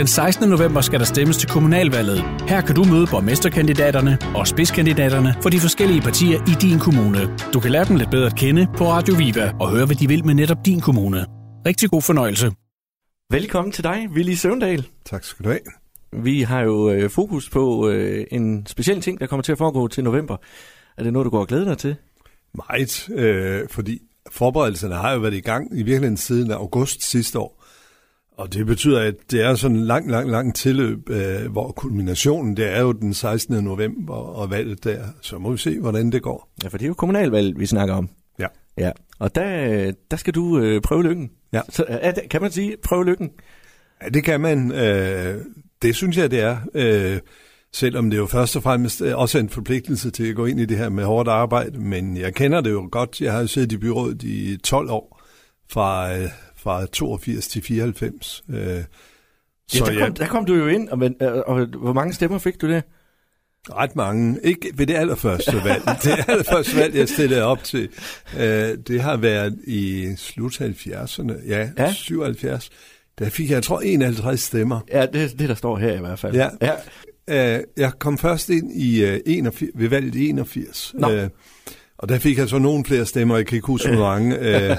Den 16. november skal der stemmes til kommunalvalget. Her kan du møde borgmesterkandidaterne og spidskandidaterne for de forskellige partier i din kommune. Du kan lære dem lidt bedre at kende på Radio Viva og høre, hvad de vil med netop din kommune. Rigtig god fornøjelse. Velkommen til dig, Willy Søvndal. Tak skal du have. Vi har jo øh, fokus på øh, en speciel ting, der kommer til at foregå til november. Er det noget, du går og glæder dig til? Meget, øh, fordi forberedelserne har jo været i gang i virkeligheden siden august sidste år. Og det betyder, at det er sådan en lang, lang, lang tilløb, øh, hvor kulminationen, det er jo den 16. november og valget der. Så må vi se, hvordan det går. Ja, for det er jo kommunalvalg, vi snakker om. Ja. Ja, og der, der skal du øh, prøve lykken. Ja. Så, er det, kan man sige, prøve lykken? Ja, det kan man. Øh, det synes jeg, det er. Øh, selvom det jo først og fremmest er også en forpligtelse til at gå ind i det her med hårdt arbejde. Men jeg kender det jo godt. Jeg har jo siddet i byrådet i 12 år, fra, øh, fra 82 til 94. Øh, Ja, der, kom, jeg, der kom du jo ind, og, men, og, og hvor mange stemmer fik du det? ret mange. Ikke ved det allerførste valg. det allerførste valg, jeg stillede op til, øh, det har været i slut 70'erne. Ja, Ja. ja, 77. Der fik jeg, jeg tror, 51 stemmer. Ja, det er det, der står her i hvert fald. Ja. ja. Øh, jeg kom først ind i uh, 81, ved valget i 81. Nå. Øh, og der fik jeg så nogle flere stemmer, jeg kan ikke huske, hvor mange. Øh,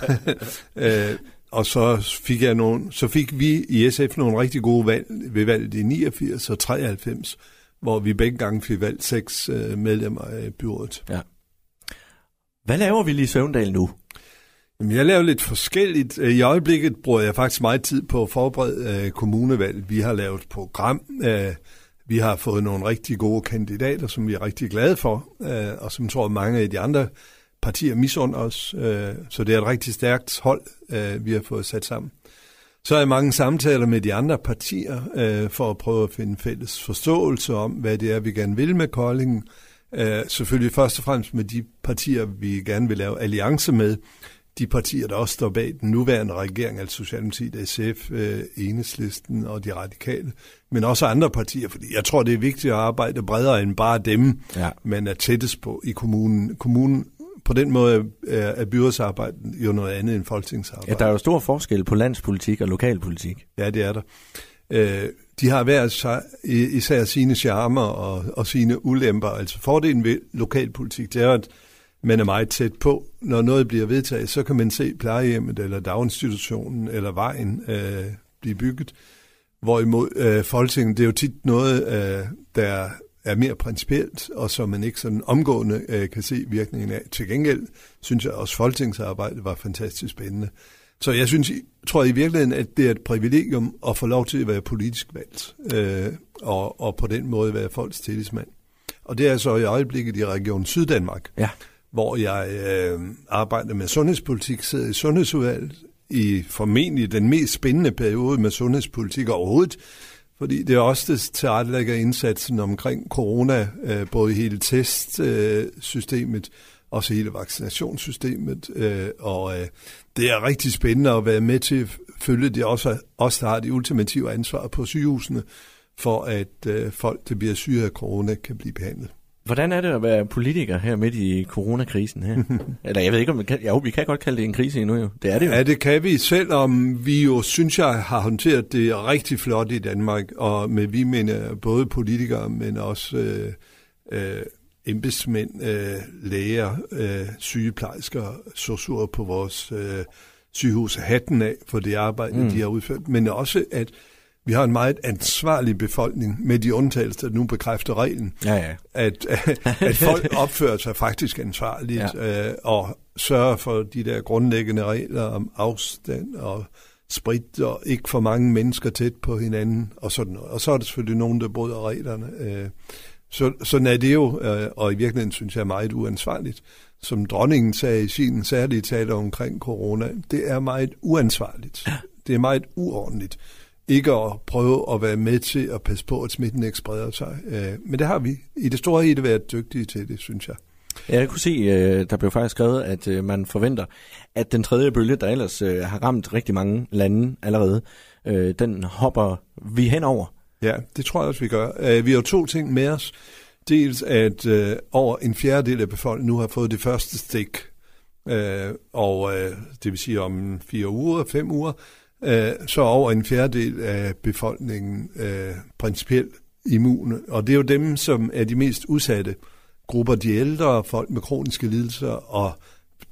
øh, og så fik jeg nogle, så fik vi i SF nogle rigtig gode valg ved valget i 89 og 93, hvor vi begge gange fik valgt seks øh, medlemmer af byrådet. Hvad laver vi lige i Søvndal nu? Jamen, jeg laver lidt forskelligt. Øh, I øjeblikket bruger jeg faktisk meget tid på at forberede øh, kommunevalg. Vi har lavet et program. Øh, vi har fået nogle rigtig gode kandidater, som vi er rigtig glade for, øh, og som tror mange af de andre partier misunder os. Øh, så det er et rigtig stærkt hold, øh, vi har fået sat sammen. Så er jeg mange samtaler med de andre partier øh, for at prøve at finde fælles forståelse om, hvad det er, vi gerne vil med Koldingen. Øh, selvfølgelig først og fremmest med de partier, vi gerne vil lave alliance med. De partier, der også står bag den nuværende regering, altså Socialdemokratiet, SF, øh, Enhedslisten og de radikale, men også andre partier, fordi jeg tror, det er vigtigt at arbejde bredere end bare dem, Ja. man er tættest på i kommunen. Kommunen på den måde er, er byrådsarbejdet jo noget andet end folketingsarbejde. Ja, der er jo stor forskel på landspolitik og lokalpolitik. Ja, det er der. Øh, de har hver især sine charmer og, og sine ulemper. Altså fordelen ved lokalpolitik, det er, at man er meget tæt på. Når noget bliver vedtaget, så kan man se plejehjemmet eller daginstitutionen eller vejen øh, blive bygget. Hvorimod øh, Folketinget, det er jo tit noget, øh, der er mere principielt, og som man ikke sådan omgående øh, kan se virkningen af. Til gengæld synes jeg også, at folketingsarbejdet var fantastisk spændende. Så jeg synes, tror i virkeligheden, at det er et privilegium at få lov til at være politisk valgt, øh, og, og på den måde være folks tillidsmand. Og det er så i øjeblikket i Region Syddanmark, Ja. hvor jeg øh, arbejder med sundhedspolitik, sidder i sundhedsudvalget i formentlig den mest spændende periode med sundhedspolitik overhovedet, fordi det er også det tilrettelægger indsatsen omkring corona, øh, både i hele testsystemet, øh, også hele vaccinationssystemet, øh, og øh, det er rigtig spændende at være med til at følge det også, os, der har det ultimative ansvar på sygehusene, for at øh, folk, der bliver syge af corona, kan blive behandlet. Hvordan er det at være politiker her midt i coronakrisen her? Eller jeg ved ikke, om man kan, jo, vi kan godt kalde det en krise endnu jo. Det er det jo. Ja, det kan vi, selvom vi jo, synes jeg, har håndteret det rigtig flot i Danmark, og med vi mener både politikere, men også øh, øh, embedsmænd, øh, læger, øh, sygeplejersker, sosuer på vores øh, sygehus hatten af for det arbejde, mm. de har udført, men også at vi har en meget ansvarlig befolkning med de undtagelser, der nu bekræfter reglen Ja, ja. at, at folk opfører sig faktisk ansvarligt ja. øh, og sørger for de der grundlæggende regler om afstand og sprit og ikke for mange mennesker tæt på hinanden og sådan noget. Og så er der selvfølgelig nogen, der bryder reglerne. Øh, så, sådan er det jo, øh, og i virkeligheden synes jeg er meget uansvarligt. Som dronningen sagde i sin særlige tale omkring corona, det er meget uansvarligt. Det er meget uordentligt ikke at prøve at være med til at passe på, at smitten ikke spreder sig. Øh, Men det har vi i det store hele været dygtige til det, synes jeg. Ja, Jeg kunne se, øh, der blev faktisk skrevet, at øh, man forventer, at den tredje bølge, der ellers har ramt rigtig mange lande allerede, den hopper vi henover. Ja, det tror jeg også, vi gør. Vi har to ting med os. Dels at over en fjerdedel af befolkningen nu har fået det første stik, og det vil sige om fire uger, fem uger, øh, så er over en fjerdedel af befolkningen øh, principielt immune. Og det er jo dem, som er de mest udsatte grupper, de ældre, folk med kroniske lidelser og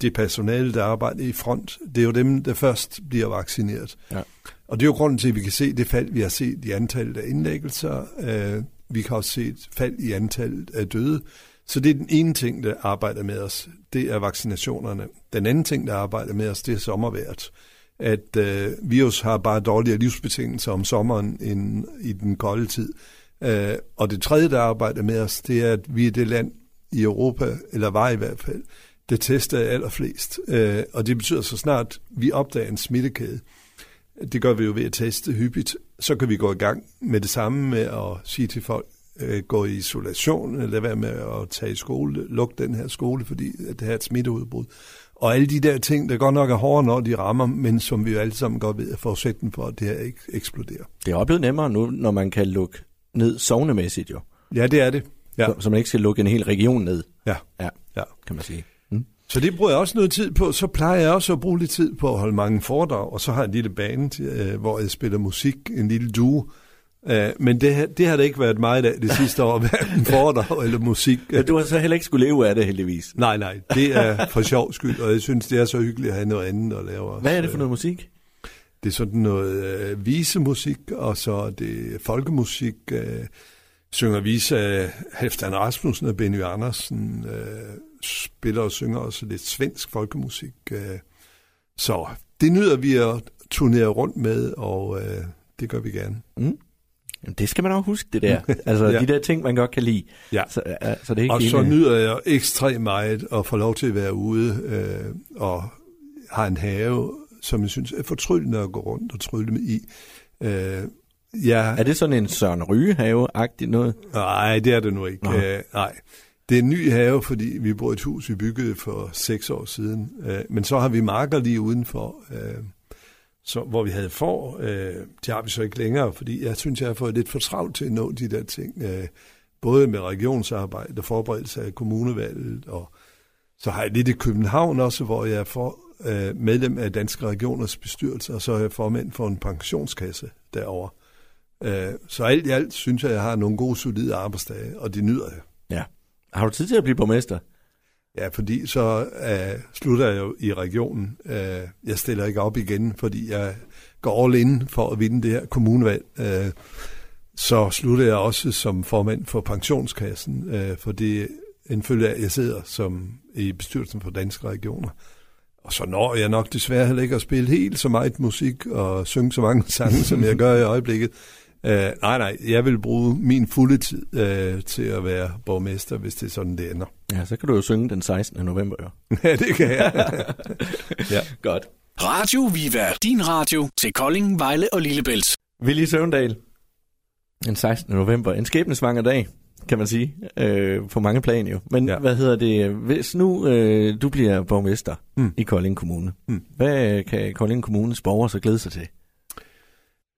det personale, der arbejder i front. Det er jo dem, der først bliver vaccineret. Ja. Og det er jo grunden til, at vi kan se det fald, vi har set i antallet af indlæggelser. Øh, vi kan også se et fald i antallet af døde. Så det er den ene ting, der arbejder med os. Det er vaccinationerne. Den anden ting, der arbejder med os, det er sommerværet. At øh, virus har bare dårligere livsbetingelser om sommeren end i den kolde tid. Øh, og det tredje, der arbejder med os, det er, at vi er det land i Europa, eller var i hvert fald, det tester allerflest. Øh, og det betyder, så snart vi opdager en smittekæde, det gør vi jo ved at teste hyppigt, så kan vi gå i gang med det samme med at sige til folk, øh, gå i isolation, eller være med at tage i skole, luk den her skole, fordi det her er et smitteudbrud. Og alle de der ting, der godt nok er hårde, når de rammer, men som vi jo alle sammen godt ved er forudsætningen for, at det her ikke eksploderer. Det er også blevet nemmere nu, når man kan lukke ned sovnemæssigt jo. Ja, det er det. Ja. Så, så man ikke skal lukke en hel region ned. Ja. Ja, ja. kan man sige. Mm. Så det bruger jeg også noget tid på. Så plejer jeg også at bruge lidt tid på at holde mange foredrag, og så har jeg en lille band, øh, hvor jeg spiller musik, en lille duo. Uh, men det, det har det ikke været meget af det sidste år, hverken foredrag eller musik. Men du har så heller ikke skulle leve af det, heldigvis. Nej, nej, det er for sjov skyld, og jeg synes, det er så hyggeligt at have noget andet at lave. Også. Hvad er det for noget musik? Det er sådan noget uh, visemusik, og så er det folkemusik. Uh, synger vise af Halvdan Rasmussen og Benny Andersen. Uh, spiller og synger også lidt svensk folkemusik. Uh, så det nyder vi at turnere rundt med, og uh, det gør vi gerne. Mm. Jamen, det skal man også huske, det der. Altså, ja. de der ting, man godt kan lide. Ja. Så, så det er ikke og så nyder jeg ekstremt meget at få lov til at være ude øh, og har en have, som jeg synes er fortryllende at gå rundt og trylle med i. Øh, ja. Er det sådan en Søren Ryge-have-agtig noget? Nej, det er det nu ikke. Øh, nej. Det er en ny have, fordi vi bor i et hus, vi byggede for seks år siden. Øh, men så har vi marker lige udenfor. Øh, så, hvor vi havde for. Øh, det har vi så ikke længere, fordi jeg synes, jeg har fået lidt for travlt til at nå de der ting. Øh, både med regionsarbejde og forberedelse af kommunevalget, og så har jeg lidt i København også, hvor jeg er for, øh, medlem af Danske Regioners bestyrelse, og så er jeg formand for en pensionskasse derovre. Øh, så alt i alt synes jeg, jeg har nogle gode, solide arbejdsdage, og det nyder jeg. Ja. Har du tid til at blive borgmester? Ja, fordi så uh, slutter jeg jo i regionen. Uh, jeg stiller ikke op igen, fordi jeg går all in for at vinde det her kommunevalg. Uh, så slutter jeg også som formand for pensionskassen, uh, for det en følge af, at jeg sidder som i bestyrelsen for danske regioner. Og så når jeg nok desværre heller ikke at spille helt så meget musik og synge så mange sange, som jeg gør i øjeblikket. Uh, nej, nej, jeg vil bruge min fulde tid uh, til at være borgmester, hvis det er sådan, det ender. Ja, så kan du jo synge den 16. november, jo. ja, det kan jeg. ja. Godt. Radio Viva, din radio til Kolding, Vejle og Lillebælt. Willy Søvndal, den 16. november, en skæbnesvanger dag, kan man sige, øh, på mange plan jo. Men ja. hvad hedder det, hvis nu øh, du bliver borgmester mm. i Kolding Kommune, mm. hvad kan Kolding Kommunes borgere så glæde sig til?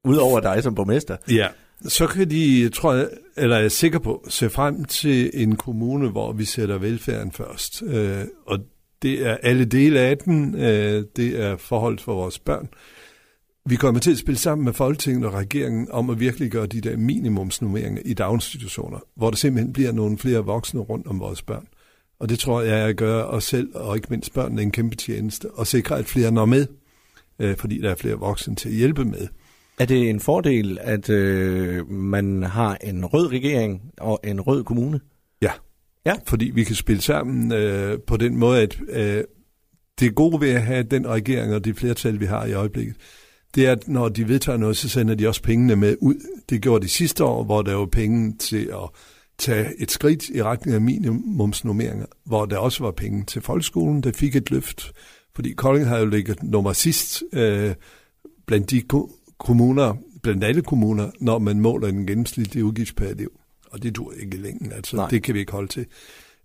Udover dig som borgmester. Ja, så kan de, tror jeg, eller jeg er sikker på, se frem til en kommune, hvor vi sætter velfærden først. Øh, og det er alle dele af den. Øh, det er forhold for vores børn. Vi kommer til at spille sammen med Folketinget og regeringen om at virkelig gøre de der minimumsnummeringer i daginstitutioner, hvor der simpelthen bliver nogle flere voksne rundt om vores børn. Og det tror jeg, jeg gør os selv, og ikke mindst børnene, en kæmpe tjeneste, og sikre, at flere når med, øh, fordi der er flere voksne til at hjælpe med. Er det en fordel, at øh, man har en rød regering og en rød kommune? Ja, ja. fordi vi kan spille sammen øh, på den måde, at øh, det gode ved at have den regering og det flertal, vi har i øjeblikket, det er, at når de vedtager noget, så sender de også pengene med ud. Det gjorde de sidste år, hvor der var penge til at tage et skridt i retning af minimumsnummeringer, hvor der også var penge til folkeskolen, der fik et løft. Fordi Kolding har jo ligget nummer sidst øh, blandt de kommuner, blandt alle kommuner, når man måler en gennemsnitlig udgift per elev. Og det dur ikke i længden, altså Nej. det kan vi ikke holde til.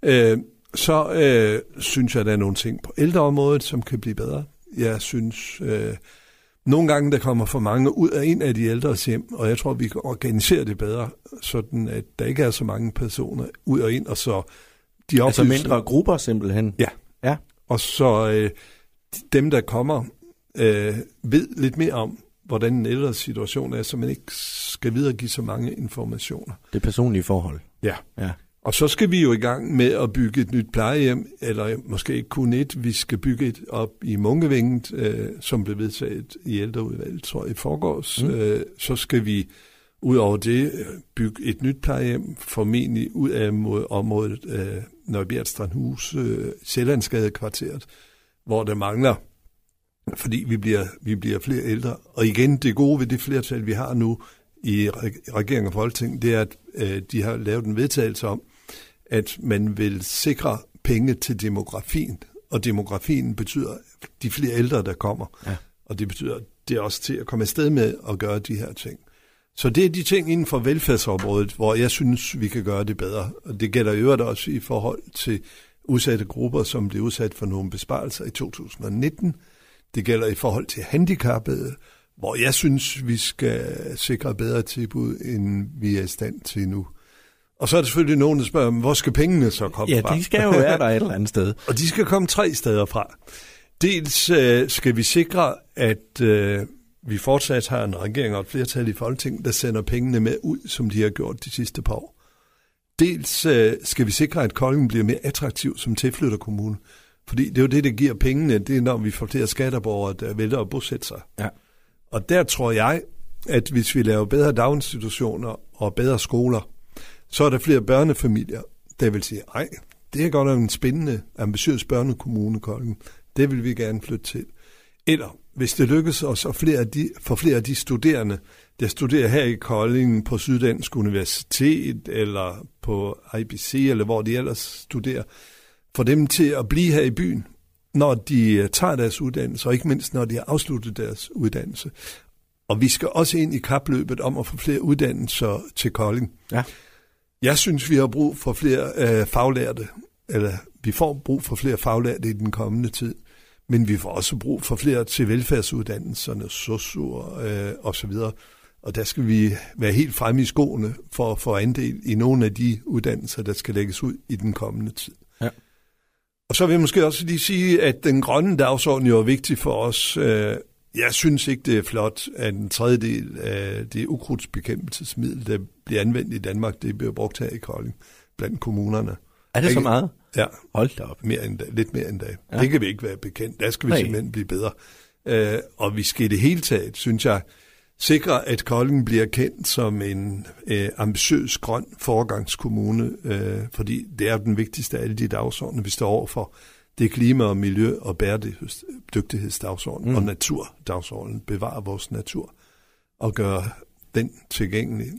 Øh, så øh, synes jeg, at der er nogle ting på ældreområdet, som kan blive bedre. Jeg synes, øh, nogle gange der kommer for mange ud af en af de ældres hjem, og jeg tror, vi kan organisere det bedre, sådan at der ikke er så mange personer ud og ind, og så de Altså mindre grupper simpelthen? Ja. ja. Og så øh, dem, der kommer, øh, ved lidt mere om, hvordan en ældre situation er, så man ikke skal videregive så mange informationer. Det personlige forhold. Ja. ja. Og så skal vi jo i gang med at bygge et nyt plejehjem, eller måske ikke kun et, vi skal bygge et op i Munkevinget, øh, som blev vedtaget i ældreudvalget, tror jeg, i forgårs. Mm. Øh, så skal vi ud over det øh, bygge et nyt plejehjem, formentlig ud af mod området øh, Nøjbjerg Strandhus, øh, Sjællandsgade kvarteret, hvor der mangler, fordi vi bliver, vi bliver flere ældre. Og igen, det gode ved det flertal, vi har nu i regeringen og Folketing, det er, at øh, de har lavet en vedtagelse om, at man vil sikre penge til demografien. Og demografien betyder de flere ældre, der kommer. Ja. Og det betyder, det er også til at komme afsted med at gøre de her ting. Så det er de ting inden for velfærdsområdet, hvor jeg synes, vi kan gøre det bedre. Og det gælder i øvrigt også i forhold til udsatte grupper, som blev udsat for nogle besparelser i 2019. Det gælder i forhold til handicappede, hvor jeg synes, vi skal sikre bedre tilbud, end vi er i stand til nu. Og så er der selvfølgelig nogen, der spørger, hvor skal pengene så komme ja, fra? Ja, de skal jo være der et eller andet sted. og de skal komme tre steder fra. Dels øh, skal vi sikre, at øh, vi fortsat har en regering og et flertal i Folketing, der sender pengene med ud, som de har gjort de sidste par år. Dels øh, skal vi sikre, at Kolding bliver mere attraktiv som tilflytterkommune. Fordi det er jo det, der giver pengene, det er når vi får flere skatterborgere, der vælger at bosætte sig. Ja. Og der tror jeg, at hvis vi laver bedre daginstitutioner og bedre skoler, så er der flere børnefamilier, der vil sige, ej, det er godt nok en spændende, ambitiøs børnekommune, Kolding. Det vil vi gerne flytte til. Eller hvis det lykkes os at flere af de, for flere af de studerende, der studerer her i Kolding på Syddansk Universitet eller på IBC, eller hvor de ellers studerer, for dem til at blive her i byen, når de øh, tager deres uddannelse, og ikke mindst når de har afsluttet deres uddannelse. Og vi skal også ind i kapløbet om at få flere uddannelser til Kolding. Ja. Jeg synes, vi har brug for flere øh, faglærte, eller vi får brug for flere faglærte i den kommende tid. Men vi får også brug for flere til velfærdsuddannelserne, SOSU'er øh, osv. Og der skal vi være helt fremme i skoene for at få andel i nogle af de uddannelser, der skal lægges ud i den kommende tid. Og så vil jeg måske også lige sige, at den grønne dagsorden jo er vigtig for os. Øh, jeg synes ikke, det er flot, at en tredjedel af det ukrudtsbekæmpelsesmiddel, der bliver anvendt i Danmark, det bliver brugt her i Kolding blandt kommunerne. Er det så meget? Ja. Hold da op. Mere end, lidt mere end det. Ja. Det kan vi ikke være bekendt. Der skal vi Nej. simpelthen blive bedre. Uh, og vi skal i det hele taget, synes jeg, sikre, at Kolding bliver kendt som en uh, ambitiøs grøn foregangskommune, uh, fordi det er den vigtigste af alle de dagsordner, vi står over for. Det er klima og miljø og bæredygtighedsdagsordenen mm. og naturdagsordenen. Bevare vores natur og gøre den tilgængelig.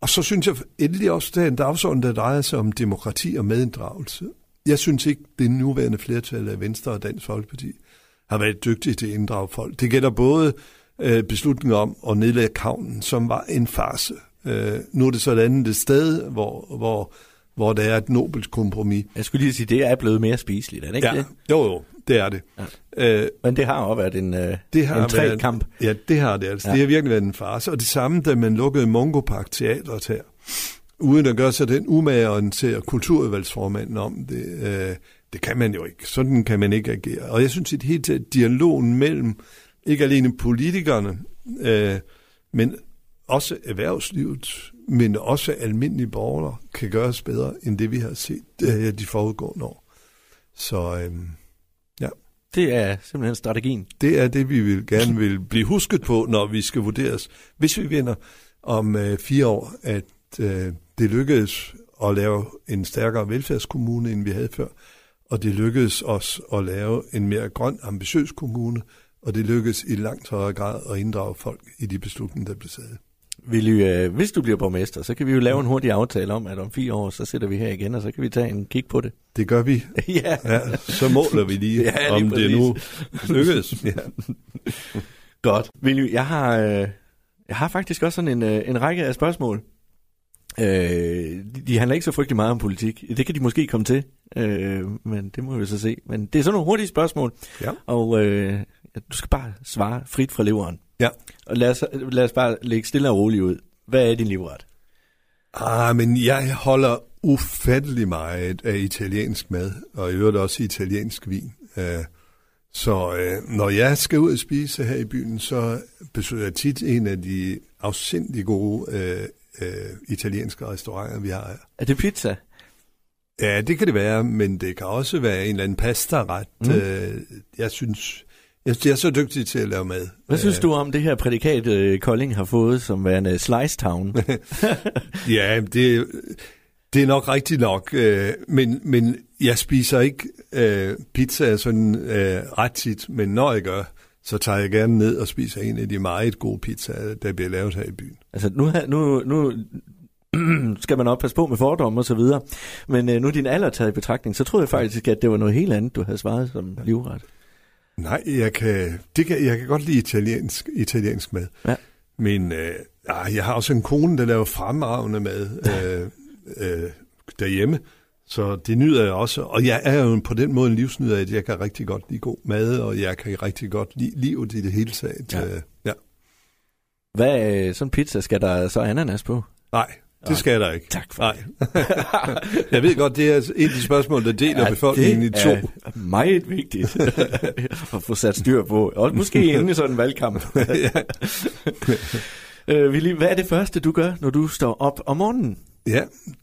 Og så synes jeg endelig også, at det er en dagsorden, der drejer sig om demokrati og medinddragelse. Jeg synes ikke, det nuværende flertal af Venstre og Dansk Folkeparti har været dygtige til at inddrage folk. Det gælder både øh, beslutningen om at nedlægge kavnen, som var en farse. Øh, nu er det så et andet sted, hvor, hvor, hvor der er et nobelt kompromis. Jeg skulle lige sige, det er blevet mere spiseligt, er det ikke ja. det? Jo, jo, det er det. Ja. Øh, Men det har også været en, øh, det har en været, kamp. Ja, det har det altså. Ja. Det har virkelig været en farse. Og det samme, da man lukkede Mongo Park Teatret her, uden at gøre sig den umage og til kulturudvalgsformanden om det, øh, det kan man jo ikke. Sådan kan man ikke agere. Og jeg synes, at helt til dialogen mellem ikke alene politikerne, øh, men også erhvervslivet, men også almindelige borgere, kan gøres bedre, end det vi har set øh, de foregående år. Så øh, ja. Det er simpelthen strategien. Det er det, vi vil gerne vil blive husket på, når vi skal vurderes. Hvis vi vinder om øh, fire år, at øh, det lykkedes at lave en stærkere velfærdskommune, end vi havde før, og det lykkedes os at lave en mere grøn, ambitiøs kommune, og det lykkedes i langt højere grad at inddrage folk i de beslutninger, der blev taget. Vil øh, hvis du bliver borgmester, så kan vi jo lave en hurtig aftale om, at om fire år, så sætter vi her igen, og så kan vi tage en kig på det. Det gør vi. ja. ja. Så måler vi lige, ja, lige om præcis. det nu lykkes. ja. Godt. Willy, jeg har, øh, jeg har faktisk også sådan en, øh, en række af spørgsmål. Øh, de, de handler ikke så frygtelig meget om politik. Det kan de måske komme til, øh, men det må vi så se. Men det er sådan nogle hurtige spørgsmål, ja. og øh, du skal bare svare frit fra leveren. Ja. Og lad os, lad os bare lægge stille og roligt ud. Hvad er din livret? Ah, men jeg holder ufattelig meget af italiensk mad, og i øvrigt også italiensk vin. Uh, Så øh, når jeg skal ud og spise her i byen, så besøger jeg tit en af de afsindig gode øh, øh, italienske restauranter, vi har her. Er det pizza? Ja, det kan det være, men det kan også være en eller anden pasta-ret. Mm. Øh, jeg synes, jeg, er så dygtig til at lave mad. Hvad synes du om det her prædikat, øh, Kolding har fået som værende Slice Town? ja, det, det er nok rigtigt nok, øh, men, men jeg spiser ikke øh, pizza sådan øh, ret tit, men når jeg gør, så tager jeg gerne ned og spiser en af de meget gode pizzaer, der bliver lavet her i byen. Altså nu, nu, nu skal man op passe på med fordomme og så videre, men øh, nu din alder taget i betragtning, så troede jeg faktisk, at det var noget helt andet, du havde svaret som livret. Nej, jeg kan, det kan, jeg kan godt lide italiensk, italiensk mad. Ja. Men øh, jeg har også en kone, der laver fremragende mad øh, øh, derhjemme. Så det nyder jeg også. Og jeg er jo på den måde en livsnyder, at jeg kan rigtig godt lide god mad, og jeg kan rigtig godt lide livet i det hele taget. Ja. Øh, ja. Hvad, øh, sådan pizza, skal der så ananas på? Nej, det skal der ikke. Tak for Nej. jeg ved godt, det er et af de spørgsmål, der deler ja, befolkningen i to. Det er meget vigtigt at få sat styr på. Og måske inden i sådan en valgkamp. øh, Willy, hvad er det første, du gør, når du står op om morgenen? Ja,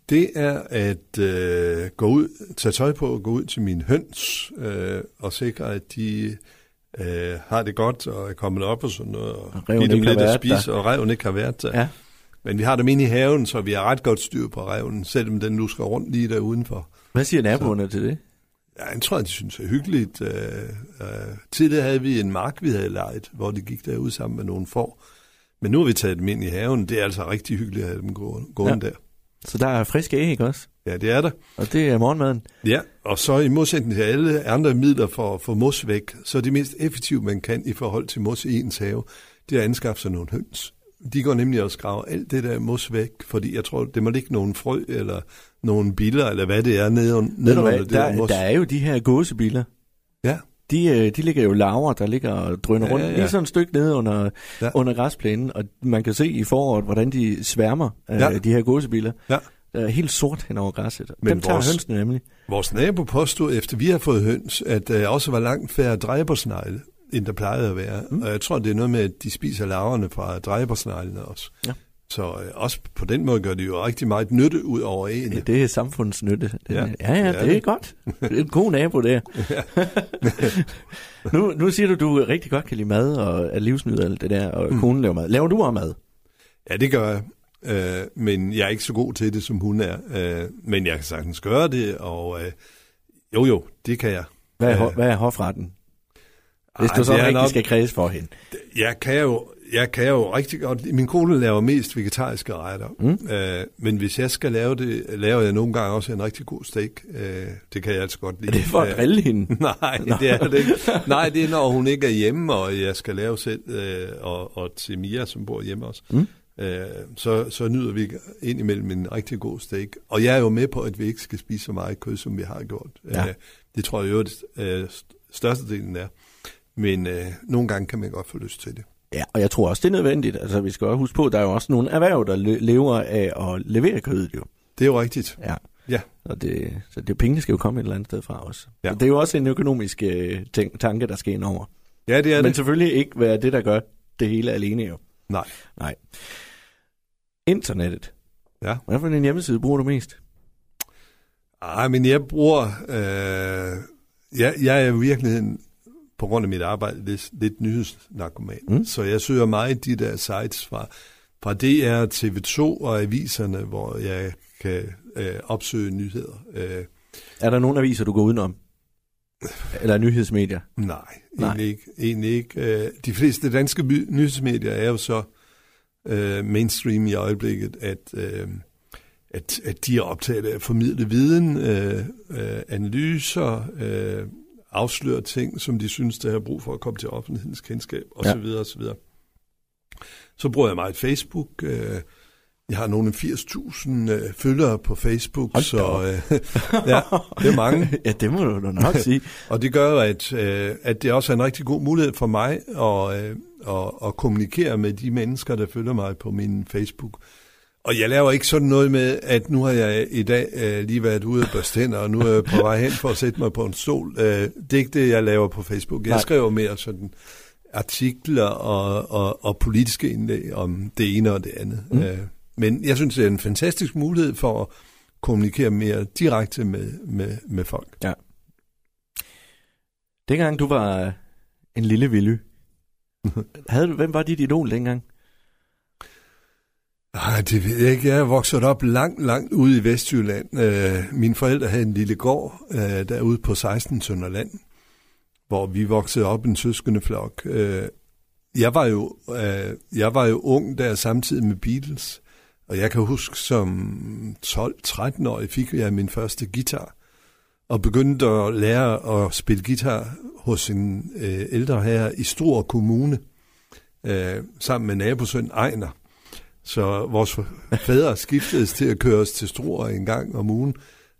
det er at øh, gå ud, tage tøj på og gå ud til mine høns øh, og sikre, at de øh, har det godt og er kommet op og sådan noget. Og, og give dem lidt at spise, der. og reven ikke har været der. Ja. Men vi har dem inde i haven, så vi har ret godt styr på reven, selvom den nu skal rundt lige der udenfor. Hvad siger naboerne så, til det? Ja, jeg tror, de synes, det er hyggeligt. Uh, uh, tidligere havde vi en mark, vi havde lejet, hvor de gik derud sammen med nogle får. Men nu har vi taget dem ind i haven. Det er altså rigtig hyggeligt at have dem gående ja. der. Så der er friske æg også? Ja, det er der. Og det er morgenmaden? Ja, og så i modsætning til alle andre midler for at få mos væk, så det mest effektive, man kan i forhold til mos i ens have, det er at anskaffe sig nogle høns. De går nemlig og skraver alt det der mos væk, fordi jeg tror, det må ligge nogle frø eller nogle biller, eller hvad det er nede, nede under det der, mos. Der er jo de her gåsebiller. Ja. De, øh, de ligger jo laver, der ligger og drøner ja, rundt, ja, ja. lige sådan et stykke nede under, ja. under græsplænen, og man kan se i foråret, hvordan de sværmer, øh, ja. de her gåsebiller. Ja. Der er helt sort hen over græsset. Men Dem tager vores, hønsene nemlig. Vores nabo påstod, efter vi har fået høns, at der også var langt færre dræbersnegle end der plejede at være. Mm. Og jeg tror, det er noget med, at de spiser laverne fra dræbersneglene også. Ja. Så øh, også på den måde gør de jo rigtig meget nytte ud over en. Ja, det er samfundsnytte. Ja. ja, ja, det, det er godt. Det er en god nabo der. nu, nu siger du, du rigtig godt kan lide mad og er livsnyder alt det der, og mm. konen laver mad. Laver du også mad? Ja, det gør jeg. Øh, men jeg er ikke så god til det, som hun er. Øh, men jeg kan sagtens gøre det, og øh, jo jo, det kan jeg. Hvad er, øh, hvad er hofretten? Hvis Ej, du så rigtig nok, skal kredse for hende. Jeg kan jo, jeg kan jo rigtig godt... Min kone laver mest vegetariske retter. Mm. Øh, men hvis jeg skal lave det, laver jeg nogle gange også en rigtig god steak. Øh, det kan jeg altså godt lide. Er det for at drille hende? Nej, det er det ikke. Nej, det er, når hun ikke er hjemme, og jeg skal lave selv, øh, og, og til Mia, som bor hjemme også. Mm. Øh, så, så nyder vi ind imellem en rigtig god steak. Og jeg er jo med på, at vi ikke skal spise så meget kød, som vi har gjort. Ja. Øh, det tror jeg jo, at øh, størstedelen er. Men øh, nogle gange kan man godt få lyst til det. Ja, og jeg tror også, det er nødvendigt. Altså, vi skal også huske på, at der er jo også nogle erhverv, der lever af at levere kødet jo. Det er jo rigtigt. Ja. Ja. Og det, så det, pengene skal jo komme et eller andet sted fra os. Ja. Så det er jo også en økonomisk øh, tænk, tanke, der skal ind over. Ja, det er Men det. selvfølgelig ikke være det, der gør det hele alene jo. Nej. Nej. Internettet. Ja. Hvad for en hjemmeside bruger du mest? Ej, men jeg bruger... Øh, jeg, jeg er i virkeligheden på grund af mit arbejde lidt, lidt nyhedsnarkoman. Mm. Så jeg søger meget de der sites fra, fra DR, TV2 og aviserne, hvor jeg kan øh, opsøge nyheder. Øh. Er der nogle aviser, du går udenom? Eller nyhedsmedier? Nej, Nej. egentlig ikke. Egentlig ikke. Øh, de fleste danske nyhedsmedier er jo så øh, mainstream i øjeblikket, at, øh, at, at de er optaget af at formidle viden, øh, øh, analyser, øh, afsløre ting, som de synes, der har brug for at komme til offentlighedens kendskab, osv. Ja. osv. Så bruger jeg meget Facebook. Øh, jeg har nogle 80.000 øh, følgere på Facebook, Hold så øh, ja, det er mange. ja, det må du nok sige. og det gør at, øh, at det også er en rigtig god mulighed for mig at, øh, at, at kommunikere med de mennesker, der følger mig på min Facebook. Og jeg laver ikke sådan noget med, at nu har jeg i dag øh, lige været ude og børste hænder, og nu er jeg på vej hen for at sætte mig på en stol. Øh, det er ikke det, jeg laver på Facebook. Jeg Nej. skriver mere sådan artikler og, og, og politiske indlæg om det ene og det andet. Mm. Øh, men jeg synes, det er en fantastisk mulighed for at kommunikere mere direkte med, med, med folk. Ja. Dengang du var en lille villy, havde du, hvem var dit idol dengang? Nej, det ved jeg ikke. Jeg er vokset op langt, langt ude i Vestjylland. Øh, mine forældre havde en lille gård øh, derude på 16 Sønderland, hvor vi voksede op en søskende flok. Øh, jeg, var jo, øh, jeg var jo ung der samtidig med Beatles, og jeg kan huske, som 12-13-årig fik jeg min første guitar, og begyndte at lære at spille guitar hos en øh, ældre herre i Stor Kommune, øh, sammen med nabosøn Ejner. Så vores fædre skiftedes til at køre os til Struer en gang om ugen,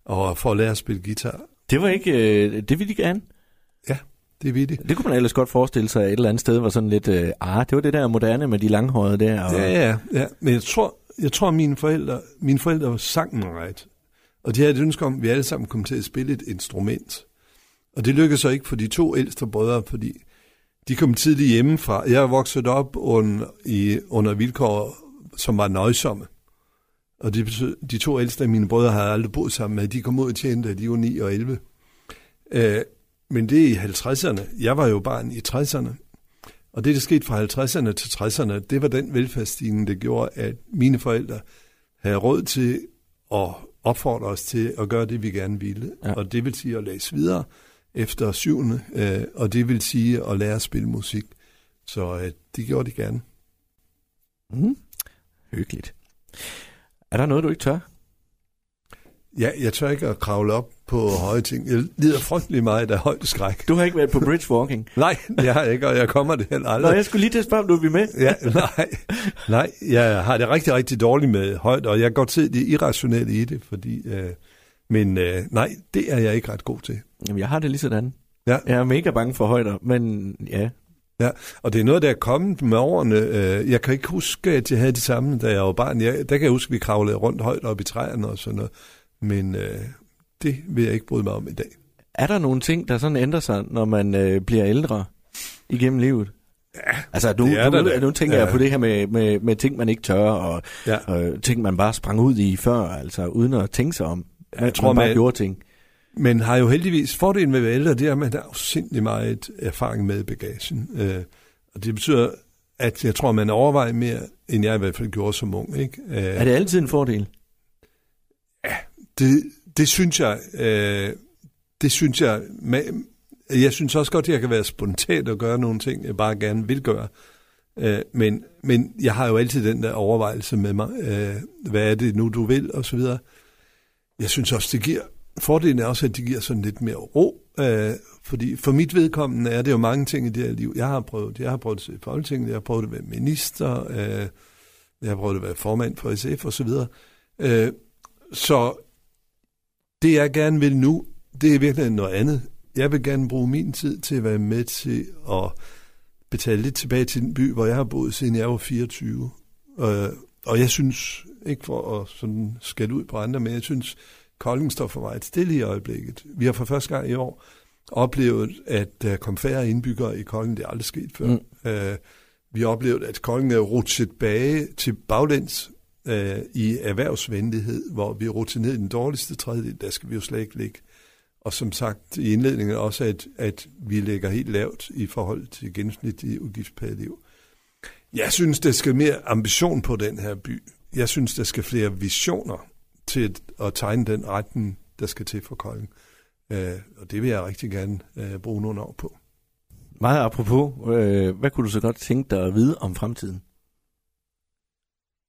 og for at lære at spille guitar. Det var ikke, øh, det ville de gerne? Ja, det ville de. Det kunne man ellers godt forestille sig, at et eller andet sted var sådan lidt, øh, ah, det var det der moderne med de langhårede der. Og... Ja, ja, ja, men jeg tror, jeg tror, mine forældre, mine forældre sang mig ret. Og de havde et ønske om, at vi alle sammen kom til at spille et instrument. Og det lykkedes så ikke for de to ældste brødre, fordi de kom tidligt hjemmefra. Jeg er vokset op under, i, under vilkår, som var nøjsomme. Og det betød, de to ældste af mine brødre havde aldrig boet sammen med. De kom ud og tjente, de var 9 og 11. Øh, men det er i 50'erne. Jeg var jo barn i 60'erne. Og det, der skete fra 50'erne til 60'erne, det var den velfærdsstigning, der gjorde, at mine forældre havde råd til at opfordre os til at gøre det, vi gerne ville. Ja. Og det vil sige at læse videre efter syvende, øh, og det vil sige at lære at spille musik. Så øh, det gjorde de gerne. Mm. Hyggeligt. Er der noget, du ikke tør? Ja, jeg tør ikke at kravle op på høje ting. Jeg lider frygtelig meget af højdeskræk. Du har ikke været på bridge walking? nej, det har jeg ikke, og jeg kommer det heller aldrig. Nå, jeg skulle lige til at spørge, om du vil med. ja, nej, nej, jeg har det rigtig, rigtig dårligt med højde, og jeg godt se det irrationelle i det, fordi... Øh, men øh, nej, det er jeg ikke ret god til. Jamen, jeg har det lige sådan. Ja. Jeg er mega bange for højder, men ja, Ja, og det er noget, der er kommet med årene. Øh, jeg kan ikke huske, at jeg havde det samme, da jeg var barn. Jeg, der kan jeg huske, at vi kravlede rundt højt op i træerne og sådan noget. Men øh, det vil jeg ikke bryde mig om i dag. Er der nogle ting, der sådan ændrer sig, når man øh, bliver ældre igennem livet? Ja, altså, du, det er du, der, nu tænker ja. jeg på det her med, med, med ting, man ikke tør, og, ja. og ting, man bare sprang ud i før, altså uden at tænke sig om. Jeg tror, man bare man, gjorde ting. Men har jo heldigvis fordelen med at være ældre, det er, at man har sindssygt meget erfaring med bagagen. Øh, og det betyder, at jeg tror, man overvejer mere, end jeg i hvert fald gjorde som ung. Ikke? Øh, er det altid en fordel? Ja, det, det synes jeg. Øh, det synes jeg. Med, jeg synes også godt, at jeg kan være spontan og gøre nogle ting, jeg bare gerne vil gøre. Øh, men, men jeg har jo altid den der overvejelse med mig. Øh, hvad er det nu, du vil, og så videre. Jeg synes også, det giver Fordelen er også, at det giver sådan lidt mere ro, øh, fordi for mit vedkommende er det jo mange ting i det her liv. Jeg har prøvet, jeg har prøvet det i Folketinget, jeg har prøvet at være minister, øh, jeg har prøvet at være formand for SF osv. Så, øh, så det jeg gerne vil nu, det er virkelig noget andet. Jeg vil gerne bruge min tid til at være med til at betale lidt tilbage til den by, hvor jeg har boet siden jeg var 24. Øh, og jeg synes, ikke for at sådan skælde ud på andre, men jeg synes, Kolding står for meget stille i øjeblikket. Vi har for første gang i år oplevet, at der kom færre indbyggere i Kolding. Det er aldrig sket før. Mm. Uh, vi har oplevet, at Kolding er rutsjet tilbage til baglæns uh, i erhvervsvenlighed, hvor vi er ned i den dårligste tredjedel. Der skal vi jo slet ikke ligge. Og som sagt i indledningen også, at, at vi ligger helt lavt i forhold til gennemsnitlig udgift per. Jeg synes, der skal mere ambition på den her by. Jeg synes, der skal flere visioner til at tegne den retning, der skal til for Kolding. Øh, og det vil jeg rigtig gerne øh, bruge nogle år på. Meget apropos, øh, hvad kunne du så godt tænke dig at vide om fremtiden?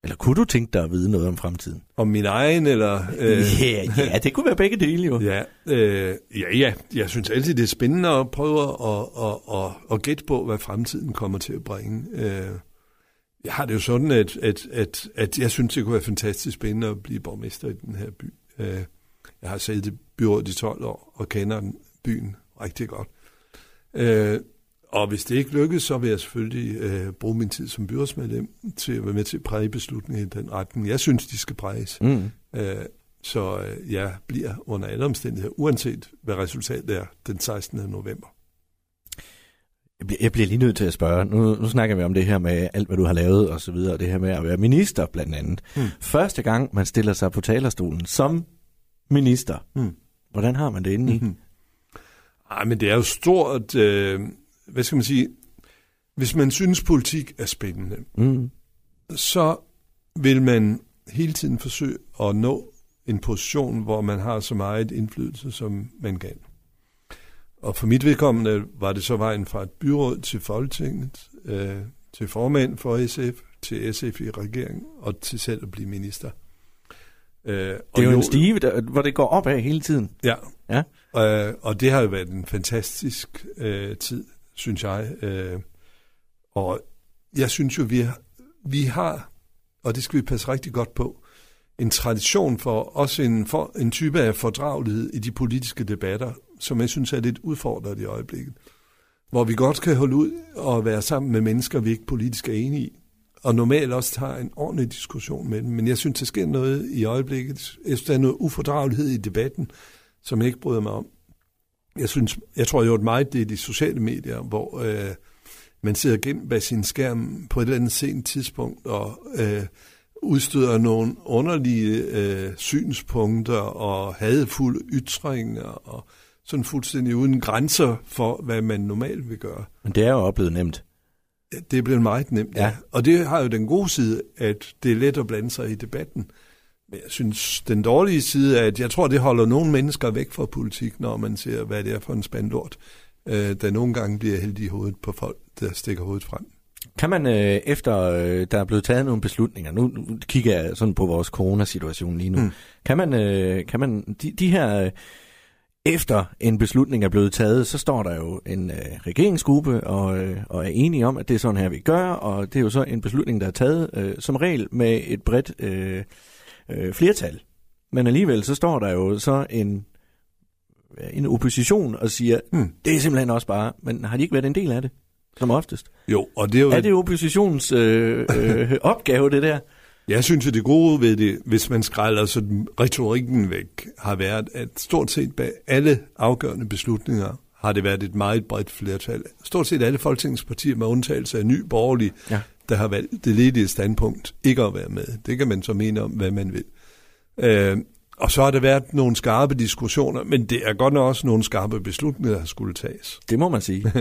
Eller kunne du tænke dig at vide noget om fremtiden? Om min egen, eller... Øh... ja, ja, det kunne være begge dele jo. Ja, øh, ja, ja, jeg synes altid, det er spændende at prøve at, at, at, at gætte på, hvad fremtiden kommer til at bringe. Øh, jeg har det jo sådan, at, at, at, at jeg synes, det kunne være fantastisk spændende at blive borgmester i den her by. Øh, jeg har siddet i byrådet i 12 år og kender den byen rigtig godt. Øh, Og hvis det ikke lykkes, så vil jeg selvfølgelig øh, bruge min tid som byrådsmedlem til at være med til at præge beslutningen i den retning. Jeg synes, de skal præges. Mm. Øh, så øh, jeg bliver under alle omstændigheder, uanset hvad resultatet er den 16. november. Jeg bliver, jeg bliver lige nødt til at spørge. Nu, nu snakker vi om det her med alt, hvad du har lavet og så videre, og det her med at være minister blandt andet. Mm. Første gang, man stiller sig på talerstolen som minister, mm. hvordan har man det inde i? Mm-hmm. Ej, men det er jo stort, øh, hvad skal man sige, hvis man synes, politik er spændende, mm. så vil man hele tiden forsøge at nå en position, hvor man har så meget indflydelse, som man kan. Og for mit vedkommende var det så vejen fra et byråd til Folketinget, øh, til formand for SF, til SF i regeringen og til selv at blive minister. Øh, det er jo en stive, der, hvor det går opad hele tiden. Ja, ja. Øh, og det har jo været en fantastisk øh, tid, synes jeg. Øh, og jeg synes jo, vi har, vi har, og det skal vi passe rigtig godt på, en tradition for også en, for, en type af fordragelighed i de politiske debatter, som jeg synes er lidt udfordret i øjeblikket. Hvor vi godt kan holde ud og være sammen med mennesker, vi ikke politisk er enige i. Og normalt også tager en ordentlig diskussion med dem. Men jeg synes, der sker noget i øjeblikket. Jeg synes, der er noget ufordragelighed i debatten, som jeg ikke bryder mig om. Jeg, synes, jeg tror jo, at meget det er de sociale medier, hvor øh, man sidder gemt bag sin skærm på et eller andet sent tidspunkt og øh, udstøder nogle underlige øh, synspunkter og hadefulde ytringer og sådan fuldstændig uden grænser for, hvad man normalt vil gøre. Men det er jo oplevet nemt. Det er blevet meget nemt, ja. ja. Og det har jo den gode side, at det er let at blande sig i debatten. Men jeg synes, den dårlige side er, at jeg tror, det holder nogle mennesker væk fra politik, når man ser, hvad det er for en spandlort, øh, der nogle gange bliver heldig i hovedet på folk, der stikker hovedet frem. Kan man, øh, efter øh, der er blevet taget nogle beslutninger, nu, nu kigger jeg sådan på vores coronasituation lige nu, mm. kan man, øh, kan man de, de her, øh, efter en beslutning er blevet taget, så står der jo en øh, regeringsgruppe og, øh, og er enige om, at det er sådan her, vi gør, og det er jo så en beslutning, der er taget øh, som regel med et bredt øh, øh, flertal. Men alligevel så står der jo så en, en opposition og siger, mm. det er simpelthen også bare, men har de ikke været en del af det? som oftest. Jo, og det er jo... Er det oppositions øh, øh, opgave, det der? Jeg synes, at det gode ved det, hvis man skræller sådan retorikken væk, har været, at stort set bag alle afgørende beslutninger har det været et meget bredt flertal. Stort set alle folketingspartier med undtagelse af ny borgerlig, ja. der har valgt det ledige standpunkt ikke at være med. Det kan man så mene om, hvad man vil. Øh, og så har der været nogle skarpe diskussioner, men det er godt nok også nogle skarpe beslutninger, der skulle tages. Det må man sige.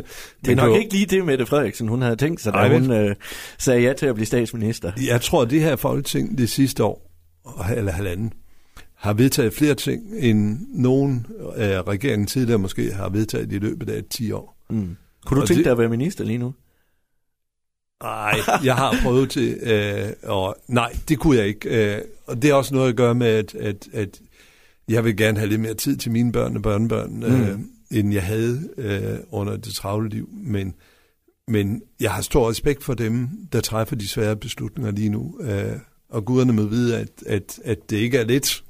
det er nok du... ikke lige det, Mette Frederiksen hun havde tænkt sig, da Ej, hun øh, sagde ja til at blive statsminister. Jeg tror, at det her folketing det sidste år, eller halvanden, har vedtaget flere ting, end nogen af regeringen tidligere måske har vedtaget i løbet af 10 år. Mm. Kunne du og tænke det... dig at være minister lige nu? Nej, jeg har prøvet til, øh, og nej, det kunne jeg ikke. Øh, og det er også noget at gøre med, at, at, at jeg vil gerne have lidt mere tid til mine børn og børnebørn, øh, mm. end jeg havde øh, under det travle liv. Men, men jeg har stor respekt for dem, der træffer de svære beslutninger lige nu. Øh, og guderne må vide, at, at, at det ikke er let.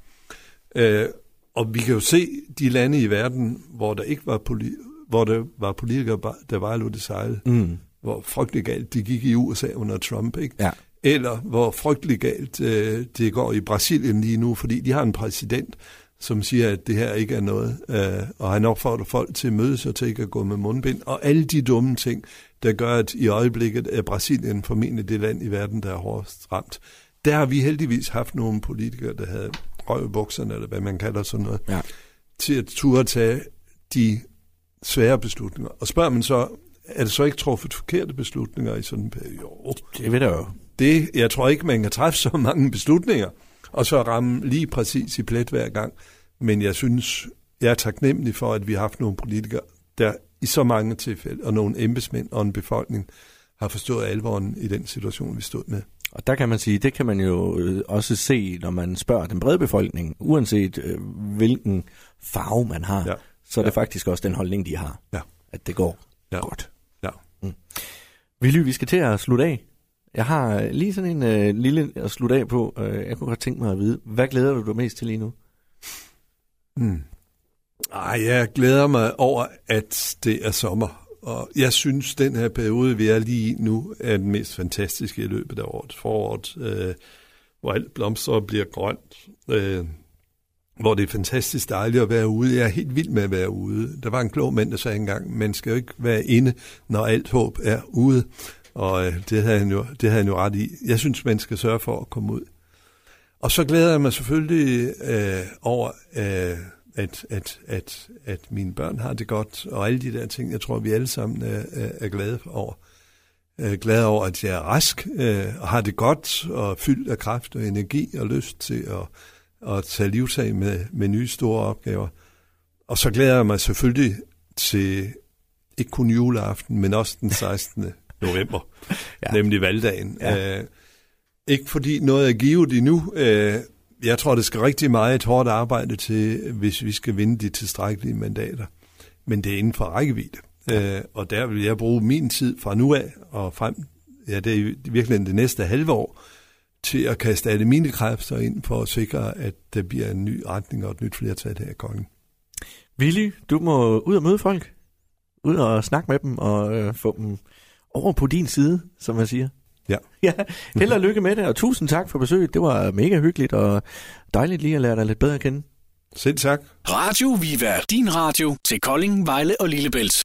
Øh, og vi kan jo se de lande i verden, hvor der ikke var, poli- hvor der var politikere, der var lå det sejle. Mm hvor frygtelig galt det gik i USA under Trump, ikke? Ja. Eller hvor frygtelig galt øh, det går i Brasilien lige nu, fordi de har en præsident, som siger, at det her ikke er noget, øh, og han opfordrer folk til at mødes og til ikke at gå med mundbind, og alle de dumme ting, der gør, at i øjeblikket er Brasilien formentlig det land i verden, der er hårdest ramt. Der har vi heldigvis haft nogle politikere, der havde røv bukserne, eller hvad man kalder sådan noget, ja. til at turde tage de svære beslutninger. Og spørger man så, er det så ikke truffet forkerte beslutninger i sådan en periode? Det ved jeg jo. Det, jeg tror ikke, man kan træffe så mange beslutninger, og så ramme lige præcis i plet hver gang. Men jeg synes, jeg er taknemmelig for, at vi har haft nogle politikere, der i så mange tilfælde, og nogle embedsmænd og en befolkning, har forstået alvoren i den situation, vi stod med. Og der kan man sige, det kan man jo øh, også se, når man spørger den brede befolkning, uanset øh, hvilken farve man har, ja. så er det ja. faktisk også den holdning, de har, ja. at det går ja. godt. Mm. Willy, vi skal til at slutte af. Jeg har lige sådan en øh, lille at slutte af på. Øh, jeg kunne godt tænke mig at vide, hvad glæder du dig mest til lige nu? Mm. Ej, jeg glæder mig over, at det er sommer, og jeg synes, den her periode, vi er lige nu, er den mest fantastiske i løbet af året. Foråret, øh, hvor alt blomster og bliver grønt. Øh, hvor det er fantastisk dejligt at være ude. Jeg er helt vild med at være ude. Der var en klog mand, der sagde engang, man skal jo ikke være inde, når alt håb er ude. Og øh, det havde, han jo, det havde han jo ret i. Jeg synes, man skal sørge for at komme ud. Og så glæder jeg mig selvfølgelig øh, over, øh, at, at, at, at mine børn har det godt, og alle de der ting, jeg tror, vi alle sammen er, er, er glade over. Øh, jeg er glad over, at jeg er rask øh, og har det godt og fyldt af kraft og energi og lyst til at, at tage livtag med, med nye store opgaver. Og så glæder jeg mig selvfølgelig til ikke kun juleaften, men også den 16. november, ja. nemlig valgdagen. Ja. Øh, ikke fordi noget er givet endnu. Øh, jeg tror, det skal rigtig meget et hårdt arbejde til, hvis vi skal vinde de tilstrækkelige mandater. Men det er inden for rækkevidde. Øh, og der vil jeg bruge min tid fra nu af og frem, ja, det er virkelig det næste halve år, til at kaste alle mine kræfter ind for at sikre, at der bliver en ny retning og et nyt flertal her i Kongen. Willy, du må ud og møde folk. Ud og snakke med dem og øh, få dem over på din side, som man siger. Ja. ja. Held og lykke med det, og tusind tak for besøget. Det var mega hyggeligt og dejligt lige at lære dig lidt bedre at kende. Selv tak. Radio Viva, din radio til Kolding, Vejle og Lillebælt.